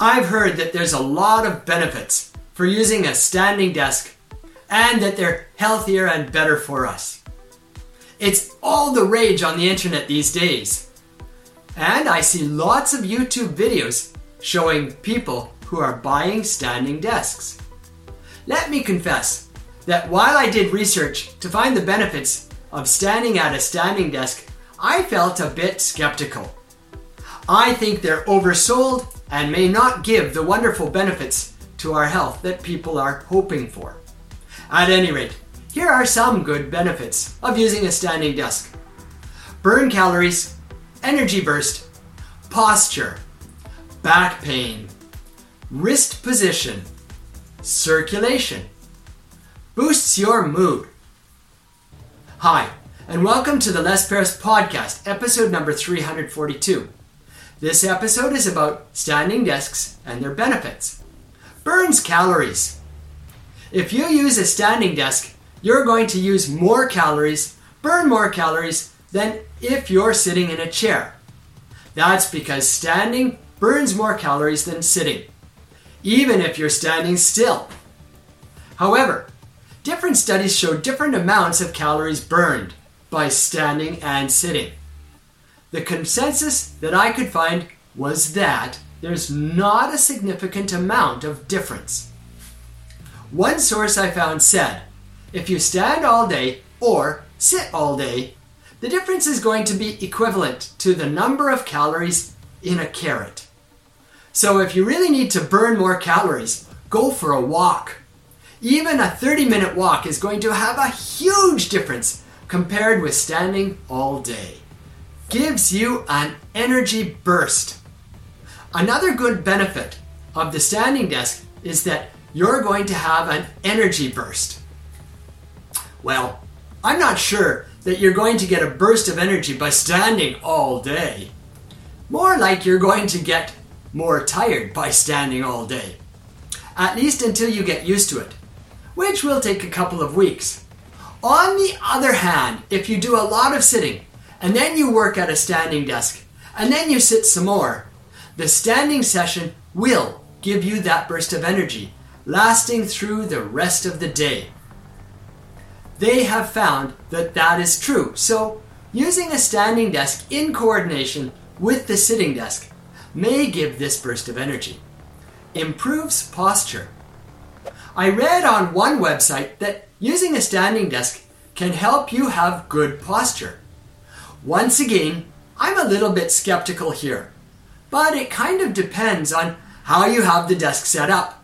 I've heard that there's a lot of benefits for using a standing desk and that they're healthier and better for us. It's all the rage on the internet these days. And I see lots of YouTube videos showing people who are buying standing desks. Let me confess that while I did research to find the benefits of standing at a standing desk, I felt a bit skeptical. I think they're oversold and may not give the wonderful benefits to our health that people are hoping for. At any rate, here are some good benefits of using a standing desk burn calories, energy burst, posture, back pain, wrist position, circulation, boosts your mood. Hi, and welcome to the Les Perras podcast, episode number 342. This episode is about standing desks and their benefits. Burns calories. If you use a standing desk, you're going to use more calories, burn more calories than if you're sitting in a chair. That's because standing burns more calories than sitting, even if you're standing still. However, different studies show different amounts of calories burned by standing and sitting. The consensus that I could find was that there's not a significant amount of difference. One source I found said if you stand all day or sit all day, the difference is going to be equivalent to the number of calories in a carrot. So if you really need to burn more calories, go for a walk. Even a 30 minute walk is going to have a huge difference compared with standing all day. Gives you an energy burst. Another good benefit of the standing desk is that you're going to have an energy burst. Well, I'm not sure that you're going to get a burst of energy by standing all day. More like you're going to get more tired by standing all day. At least until you get used to it, which will take a couple of weeks. On the other hand, if you do a lot of sitting, and then you work at a standing desk, and then you sit some more, the standing session will give you that burst of energy, lasting through the rest of the day. They have found that that is true. So, using a standing desk in coordination with the sitting desk may give this burst of energy. Improves posture. I read on one website that using a standing desk can help you have good posture. Once again, I'm a little bit skeptical here, but it kind of depends on how you have the desk set up.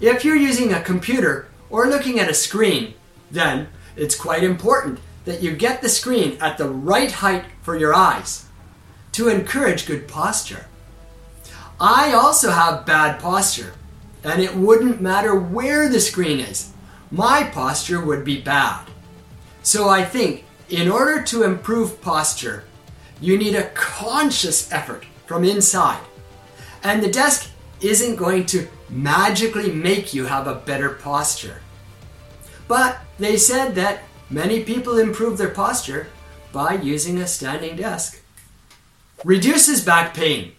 If you're using a computer or looking at a screen, then it's quite important that you get the screen at the right height for your eyes to encourage good posture. I also have bad posture, and it wouldn't matter where the screen is, my posture would be bad. So I think in order to improve posture, you need a conscious effort from inside. And the desk isn't going to magically make you have a better posture. But they said that many people improve their posture by using a standing desk. Reduces back pain.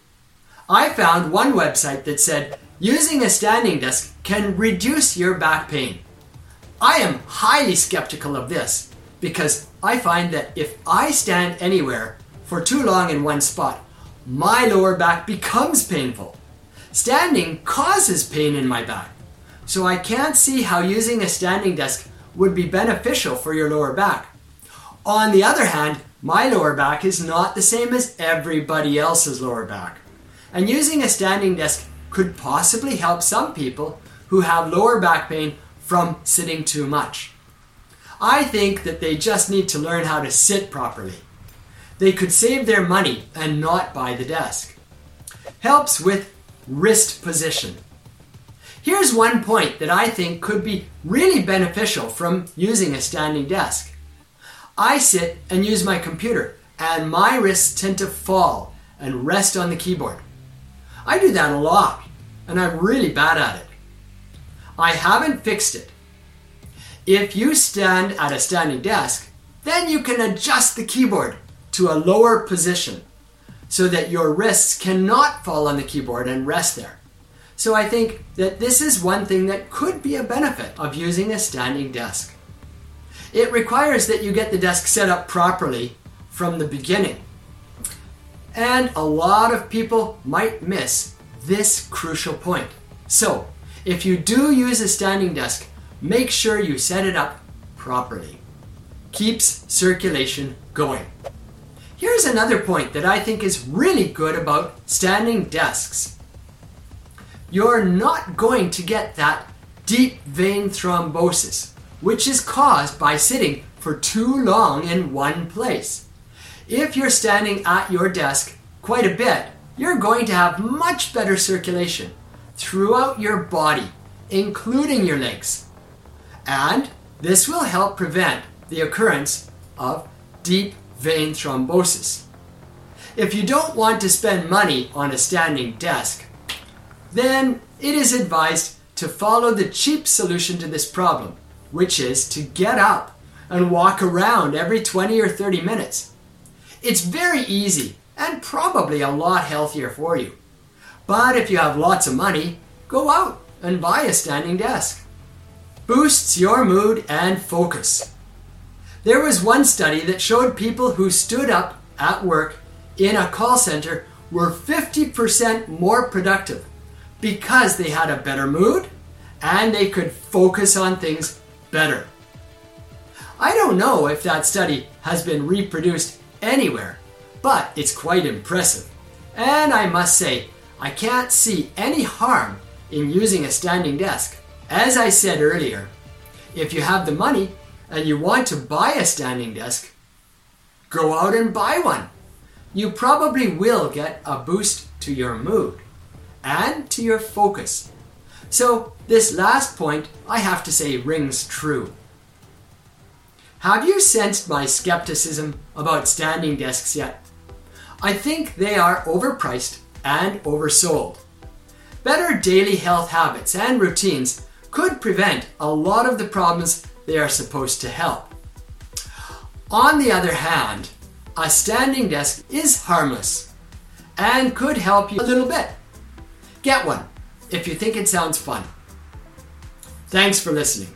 I found one website that said using a standing desk can reduce your back pain. I am highly skeptical of this because I find that if I stand anywhere for too long in one spot, my lower back becomes painful. Standing causes pain in my back. So I can't see how using a standing desk would be beneficial for your lower back. On the other hand, my lower back is not the same as everybody else's lower back. And using a standing desk could possibly help some people who have lower back pain from sitting too much. I think that they just need to learn how to sit properly. They could save their money and not buy the desk. Helps with wrist position. Here's one point that I think could be really beneficial from using a standing desk. I sit and use my computer, and my wrists tend to fall and rest on the keyboard. I do that a lot, and I'm really bad at it. I haven't fixed it. If you stand at a standing desk, then you can adjust the keyboard to a lower position so that your wrists cannot fall on the keyboard and rest there. So I think that this is one thing that could be a benefit of using a standing desk. It requires that you get the desk set up properly from the beginning. And a lot of people might miss this crucial point. So, if you do use a standing desk, make sure you set it up properly. Keeps circulation going. Here's another point that I think is really good about standing desks. You're not going to get that deep vein thrombosis, which is caused by sitting for too long in one place. If you're standing at your desk quite a bit, you're going to have much better circulation throughout your body, including your legs. And this will help prevent the occurrence of deep vein thrombosis. If you don't want to spend money on a standing desk, then it is advised to follow the cheap solution to this problem, which is to get up and walk around every 20 or 30 minutes. It's very easy and probably a lot healthier for you. But if you have lots of money, go out and buy a standing desk. Boosts your mood and focus. There was one study that showed people who stood up at work in a call center were 50% more productive because they had a better mood and they could focus on things better. I don't know if that study has been reproduced anywhere, but it's quite impressive. And I must say, I can't see any harm in using a standing desk. As I said earlier, if you have the money, and you want to buy a standing desk, go out and buy one. You probably will get a boost to your mood and to your focus. So, this last point I have to say rings true. Have you sensed my skepticism about standing desks yet? I think they are overpriced and oversold. Better daily health habits and routines could prevent a lot of the problems they are supposed to help. On the other hand, a standing desk is harmless and could help you a little bit. Get one if you think it sounds fun. Thanks for listening.